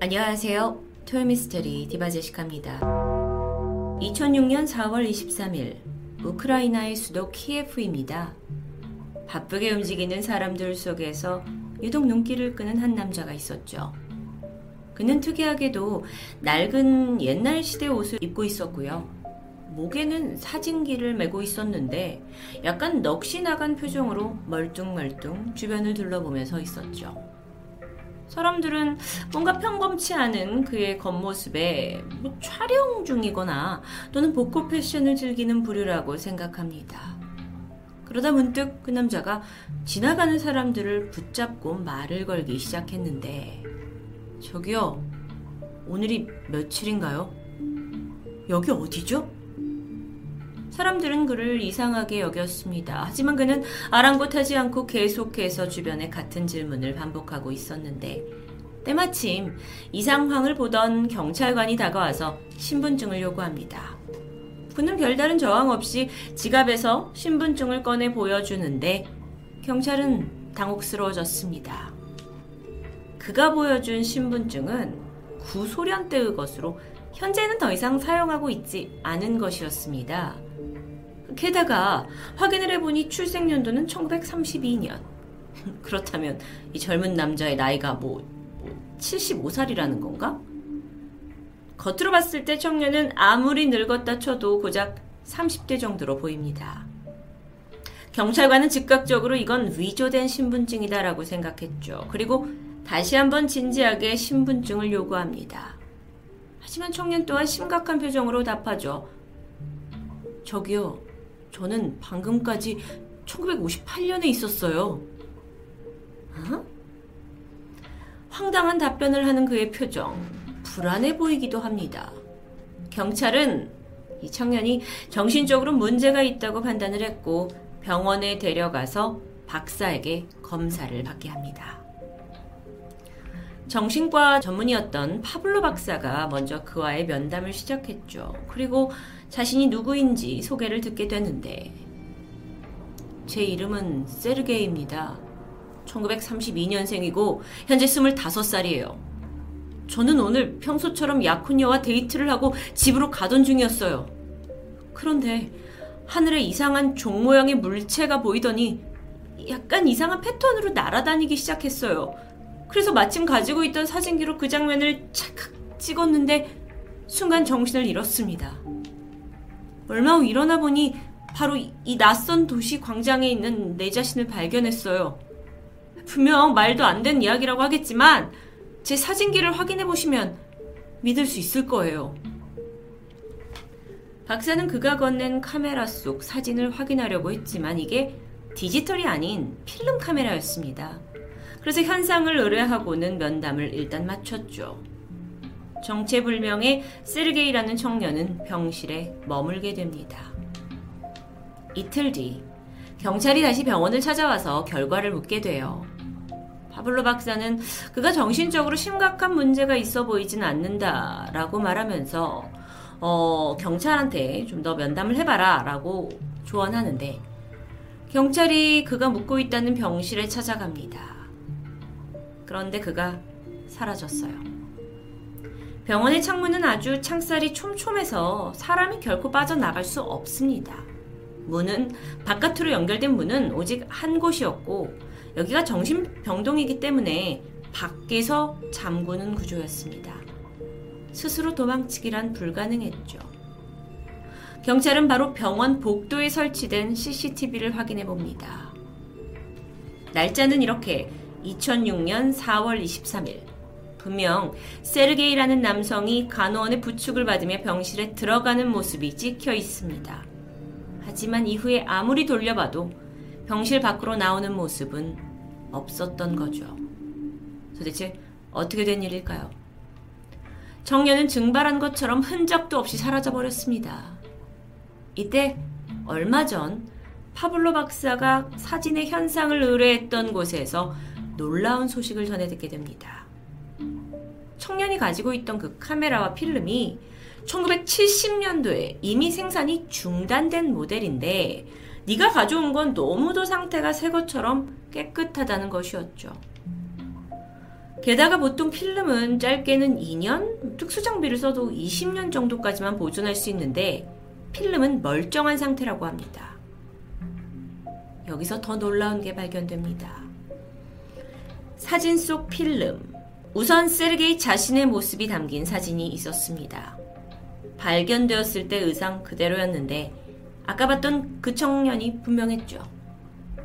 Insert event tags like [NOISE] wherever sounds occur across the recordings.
안녕하세요. 토요미스테리 디바제시카입니다. 2006년 4월 23일 우크라이나의 수도 키예프입니다. 바쁘게 움직이는 사람들 속에서 유독 눈길을 끄는 한 남자가 있었죠. 그는 특이하게도 낡은 옛날 시대 옷을 입고 있었고요. 목에는 사진기를 메고 있었는데 약간 넋이 나간 표정으로 멀뚱멀뚱 주변을 둘러보며 서 있었죠. 사람들은 뭔가 평범치 않은 그의 겉모습에 뭐 촬영 중이거나 또는 복고 패션을 즐기는 부류라고 생각합니다. 그러다 문득 그 남자가 지나가는 사람들을 붙잡고 말을 걸기 시작했는데, 저기요, 오늘이 며칠인가요? 여기 어디죠? 사람들은 그를 이상하게 여겼습니다. 하지만 그는 아랑곳하지 않고 계속해서 주변에 같은 질문을 반복하고 있었는데 때마침 이 상황을 보던 경찰관이 다가와서 신분증을 요구합니다. 그는 별다른 저항 없이 지갑에서 신분증을 꺼내 보여주는데 경찰은 당혹스러워졌습니다. 그가 보여준 신분증은 구소련 때의 것으로 현재는 더 이상 사용하고 있지 않은 것이었습니다. 게다가 확인을 해보니 출생 연도는 1932년. [LAUGHS] 그렇다면 이 젊은 남자의 나이가 뭐, 뭐 75살이라는 건가? 겉으로 봤을 때 청년은 아무리 늙었다 쳐도 고작 30대 정도로 보입니다. 경찰관은 즉각적으로 이건 위조된 신분증이다라고 생각했죠. 그리고 다시 한번 진지하게 신분증을 요구합니다. 하지만 청년 또한 심각한 표정으로 답하죠. 저기요, 저는 방금까지 1958년에 있었어요. 어? 황당한 답변을 하는 그의 표정, 불안해 보이기도 합니다. 경찰은 이 청년이 정신적으로 문제가 있다고 판단을 했고 병원에 데려가서 박사에게 검사를 받게 합니다. 정신과 전문이었던 파블로 박사가 먼저 그와의 면담을 시작했죠. 그리고 자신이 누구인지 소개를 듣게 되는데, 제 이름은 세르게이입니다. 1932년생이고, 현재 25살이에요. 저는 오늘 평소처럼 약혼녀와 데이트를 하고 집으로 가던 중이었어요. 그런데 하늘에 이상한 종 모양의 물체가 보이더니 약간 이상한 패턴으로 날아다니기 시작했어요. 그래서 마침 가지고 있던 사진기로 그 장면을 찰칵 찍었는데 순간 정신을 잃었습니다. 얼마 후 일어나 보니 바로 이 낯선 도시 광장에 있는 내 자신을 발견했어요. 분명 말도 안 되는 이야기라고 하겠지만 제 사진기를 확인해 보시면 믿을 수 있을 거예요. 박사는 그가 건넨 카메라 속 사진을 확인하려고 했지만 이게 디지털이 아닌 필름 카메라였습니다. 그래서 현상을 의뢰하고는 면담을 일단 마쳤죠. 정체불명의 세르게이라는 청년은 병실에 머물게 됩니다. 이틀 뒤 경찰이 다시 병원을 찾아와서 결과를 묻게 돼요. 파블로 박사는 그가 정신적으로 심각한 문제가 있어 보이진 않는다라고 말하면서 어, 경찰한테 좀 더 면담을 해봐라 라고 조언하는데 경찰이 그가 묵고 있다는 병실에 찾아갑니다. 그런데 그가 사라졌어요. 병원의 창문은 아주 창살이 촘촘해서 사람이 결코 빠져나갈 수 없습니다. 문은 바깥으로 연결된 문은 오직 한 곳이었고 여기가 정신병동이기 때문에 밖에서 잠그는 구조였습니다. 스스로 도망치기란 불가능했죠. 경찰은 바로 병원 복도에 설치된 CCTV를 확인해 봅니다. 날짜는 이렇게 2006년 4월 23일 분명 세르게이라는 남성이 간호원의 부축을 받으며 병실에 들어가는 모습이 찍혀 있습니다. 하지만 이후에 아무리 돌려봐도 병실 밖으로 나오는 모습은 없었던 거죠. 도대체 어떻게 된 일일까요? 청년은 증발한 것처럼 흔적도 없이 사라져 버렸습니다. 이때 얼마 전 파블로 박사가 사진의 현상을 의뢰했던 곳에서 놀라운 소식을 전해 듣게 됩니다. 청년이 가지고 있던 그 카메라와 필름이 1970년도에 이미 생산이 중단된 모델인데 네가 가져온 건 너무도 상태가 새 것처럼 깨끗하다는 것이었죠. 게다가 보통 필름은 짧게는 2년, 특수 장비를 써도 20년 정도까지만 보존할 수 있는데 필름은 멀쩡한 상태라고 합니다. 여기서 더 놀라운 게 발견됩니다. 사진 속 필름. 우선 세르게이 자신의 모습이 담긴 사진이 있었습니다. 발견되었을 때 의상 그대로였는데 아까 봤던 그 청년이 분명했죠.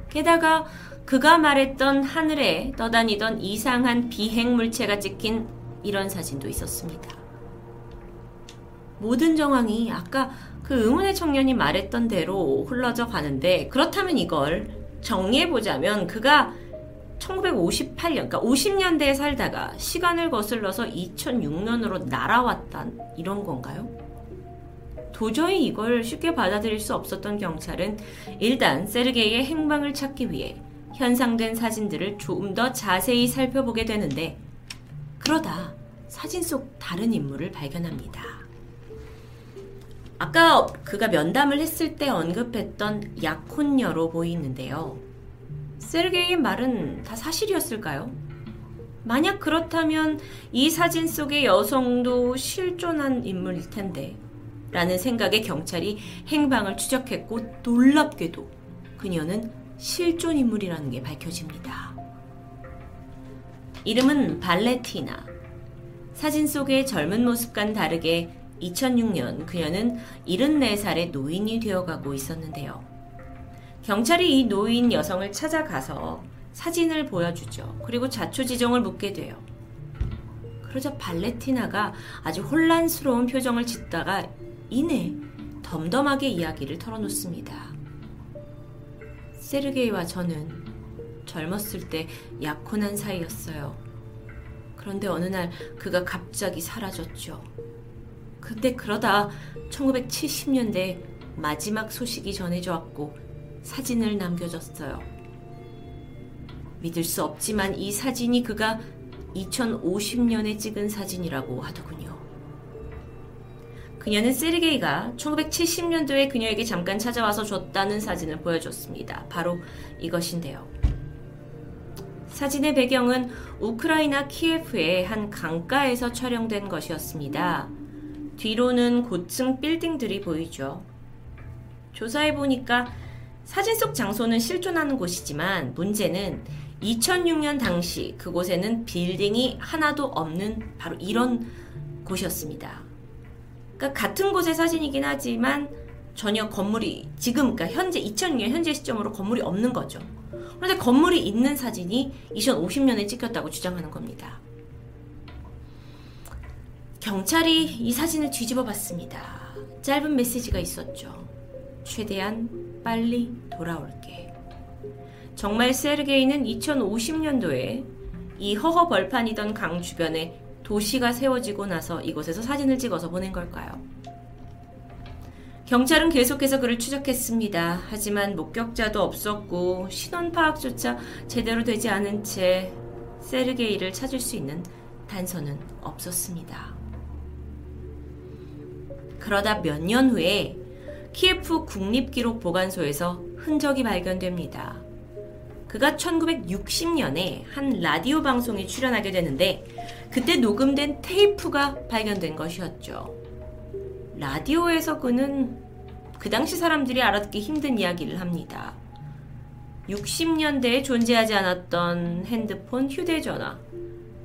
게다가 그가 말했던 하늘에 떠다니던 이상한 비행 물체가 찍힌 이런 사진도 있었습니다. 모든 정황이 아까 그 의문의 청년이 말했던 대로 흘러져 가는데 그렇다면 이걸 정리해 보자면 그가 1958년, 그러니까 50년대에 살다가 시간을 거슬러서 2006년으로 날아왔단 이런 건가요? 도저히 이걸 쉽게 받아들일 수 없었던 경찰은 일단 세르게이의 행방을 찾기 위해 현상된 사진들을 조금 더 자세히 살펴보게 되는데 그러다 사진 속 다른 인물을 발견합니다. 아까 그가 면담을 했을 때 언급했던 약혼녀로 보이는데요. 세르게이의 말은 다 사실이었을까요? 만약 그렇다면 이 사진 속의 여성도 실존한 인물일 텐데 라는 생각에 경찰이 행방을 추적했고 놀랍게도 그녀는 실존 인물이라는 게 밝혀집니다. 이름은 발레티나. 사진 속의 젊은 모습과는 다르게 2006년 그녀는 74살의 노인이 되어가고 있었는데요. 경찰이 이 노인 여성을 찾아가서 사진을 보여주죠. 그리고 자초지종을 묻게 돼요. 그러자 발레티나가 아주 혼란스러운 표정을 짓다가 이내 덤덤하게 이야기를 털어놓습니다. 세르게이와 저는 젊었을 때 약혼한 사이였어요. 그런데 어느 날 그가 갑자기 사라졌죠. 근데 그러다 1970년대 마지막 소식이 전해져 왔고 사진을 남겨줬어요. 믿을 수 없지만 이 사진이 그가 2050년에 찍은 사진이라고 하더군요. 그녀는 세르게이가 1970년도에 그녀에게 잠깐 찾아와서 줬다는 사진을 보여줬습니다. 바로 이것인데요. 사진의 배경은 우크라이나 키예프의 한 강가에서 촬영된 것이었습니다. 뒤로는 고층 빌딩들이 보이죠. 조사해 보니까 사진 속 장소는 실존하는 곳이지만 문제는 2006년 당시 그곳에는 빌딩이 하나도 없는 바로 이런 곳이었습니다. 그러니까 같은 곳의 사진이긴 하지만 전혀 건물이 지금 그러니까 현재 2006년 현재 시점으로 건물이 없는 거죠. 그런데 건물이 있는 사진이 2050년에 찍혔다고 주장하는 겁니다. 경찰이 이 사진을 뒤집어 봤습니다. 짧은 메시지가 있었죠. 최대한 빨리 돌아올게. 정말 세르게이는 2050년도에 이 허허 벌판이던 강 주변에 도시가 세워지고 나서 이곳에서 사진을 찍어서 보낸 걸까요? 경찰은 계속해서 그를 추적했습니다. 하지만 목격자도 없었고 신원 파악조차 제대로 되지 않은 채 세르게이를 찾을 수 있는 단서는 없었습니다. 그러다 몇 년 후에 키예프 국립기록보관소에서 흔적이 발견됩니다. 그가 1960년에 한 라디오 방송에 출연하게 되는데 그때 녹음된 테이프가 발견된 것이었죠. 라디오에서 그는 그 당시 사람들이 알아듣기 힘든 이야기를 합니다. 60년대에 존재하지 않았던 핸드폰, 휴대전화,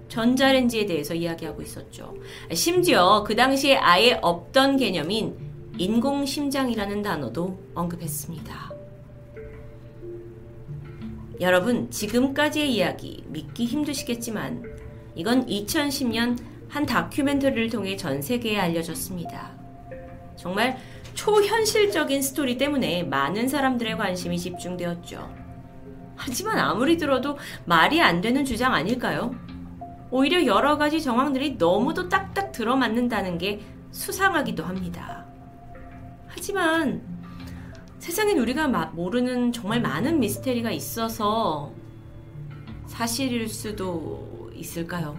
전자레인지에 대해서 이야기하고 있었죠. 심지어 그 당시에 아예 없던 개념인 인공심장이라는 단어도 언급했습니다. 여러분, 지금까지의 이야기 믿기 힘드시겠지만 이건 2010년 한 다큐멘터리를 통해 전 세계에 알려졌습니다. 정말 초현실적인 스토리 때문에 많은 사람들의 관심이 집중되었죠. 하지만 아무리 들어도 말이 안 되는 주장 아닐까요? 오히려 여러 가지 정황들이 너무도 딱딱 들어맞는다는 게 수상하기도 합니다. 하지만 세상엔 우리가 모르는 정말 많은 미스테리가 있어서 사실일 수도 있을까요?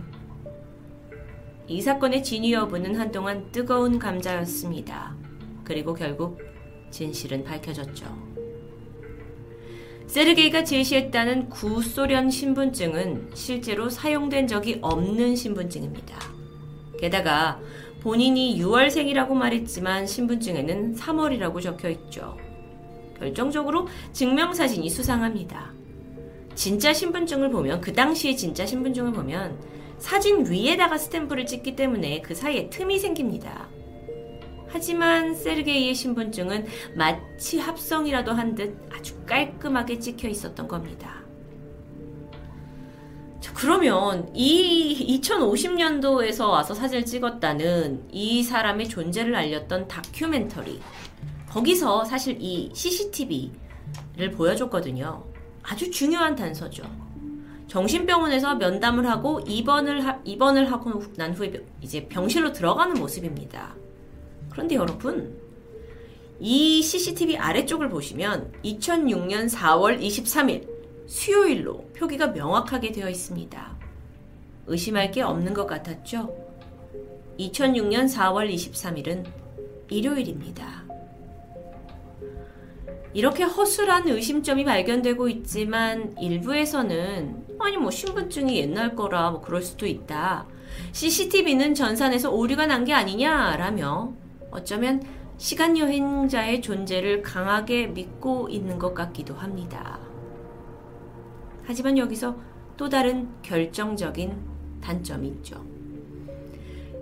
이 사건의 진위 여부는 한동안 뜨거운 감자였습니다. 그리고 결국 진실은 밝혀졌죠. 세르게이가 제시했다는 구소련 신분증은 실제로 사용된 적이 없는 신분증입니다. 게다가 본인이 6월생이라고 말했지만 신분증에는 3월이라고 적혀 있죠. 결정적으로 증명사진이 수상합니다. 진짜 신분증을 보면, 그 당시에 진짜 신분증을 보면 사진 위에다가 스탬프를 찍기 때문에 그 사이에 틈이 생깁니다. 하지만 세르게이의 신분증은 마치 합성이라도 한 듯 아주 깔끔하게 찍혀 있었던 겁니다. 자, 그러면 이 2050년도에서 와서 사진을 찍었다는 이 사람의 존재를 알렸던 다큐멘터리. 거기서 사실 이 CCTV를 보여줬거든요. 아주 중요한 단서죠. 정신병원에서 면담을 하고 입원을, 하, 입원을 하고 난 후에 이제 병실로 들어가는 모습입니다. 그런데 여러분, 이 CCTV 아래쪽을 보시면 2006년 4월 23일 수요일로 표기가 명확하게 되어 있습니다. 의심할 게 없는 것 같았죠? 2006년 4월 23일은 일요일입니다. 이렇게 허술한 의심점이 발견되고 있지만 일부에서는 아니 뭐 신분증이 옛날 거라 뭐 그럴 수도 있다. CCTV는 전산에서 오류가 난 게 아니냐라며 어쩌면 시간 여행자의 존재를 강하게 믿고 있는 것 같기도 합니다. 하지만 여기서 또 다른 결정적인 단점이 있죠.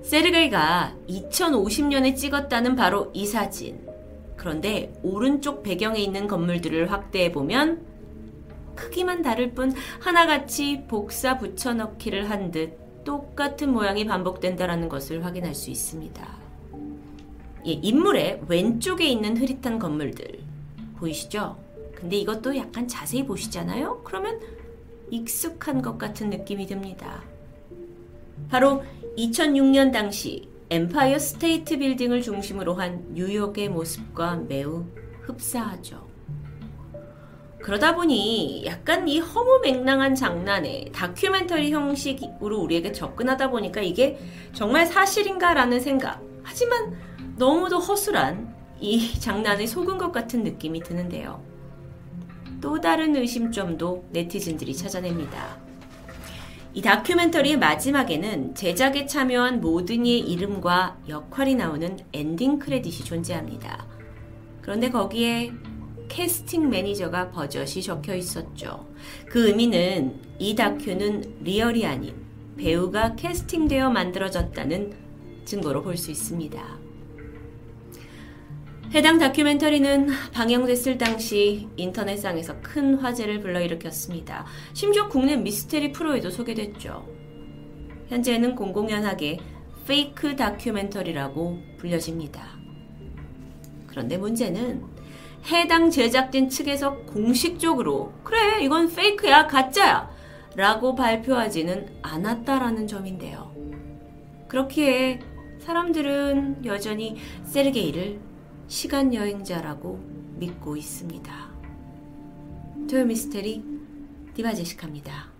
세르게이가 2050년에 찍었다는 바로 이 사진. 그런데 오른쪽 배경에 있는 건물들을 확대해 보면 크기만 다를 뿐 하나같이 복사 붙여넣기를 한 듯 똑같은 모양이 반복된다라는 것을 확인할 수 있습니다. 예, 인물의 왼쪽에 있는 흐릿한 건물들 보이시죠? 근데 이것도 약간 자세히 보시잖아요? 그러면 익숙한 것 같은 느낌이 듭니다. 바로 2006년 당시 엠파이어 스테이트 빌딩을 중심으로 한 뉴욕의 모습과 매우 흡사하죠. 그러다 보니 약간 이 허무맹랑한 장난에 다큐멘터리 형식으로 우리에게 접근하다 보니까 이게 정말 사실인가라는 생각. 하지만 너무도 허술한 이 장난에 속은 것 같은 느낌이 드는데요. 또 다른 의심점도 네티즌들이 찾아냅니다. 이 다큐멘터리의 마지막에는 제작에 참여한 모든 이의 이름과 역할이 나오는 엔딩 크레딧이 존재합니다. 그런데 거기에 캐스팅 매니저가 버젓이 적혀 있었죠. 그 의미는 이 다큐는 리얼이 아닌 배우가 캐스팅되어 만들어졌다는 증거로 볼 수 있습니다. 해당 다큐멘터리는 방영됐을 당시 인터넷상에서 큰 화제를 불러일으켰습니다. 심지어 국내 미스테리 프로에도 소개됐죠. 현재는 공공연하게 페이크 다큐멘터리라고 불려집니다. 그런데 문제는 해당 제작진 측에서 공식적으로 그래 이건 페이크야 가짜야 라고 발표하지는 않았다라는 점인데요. 그렇기에 사람들은 여전히 세르게이를 시간 여행자라고 믿고 있습니다. 토요미스테리 디바제시카입니다.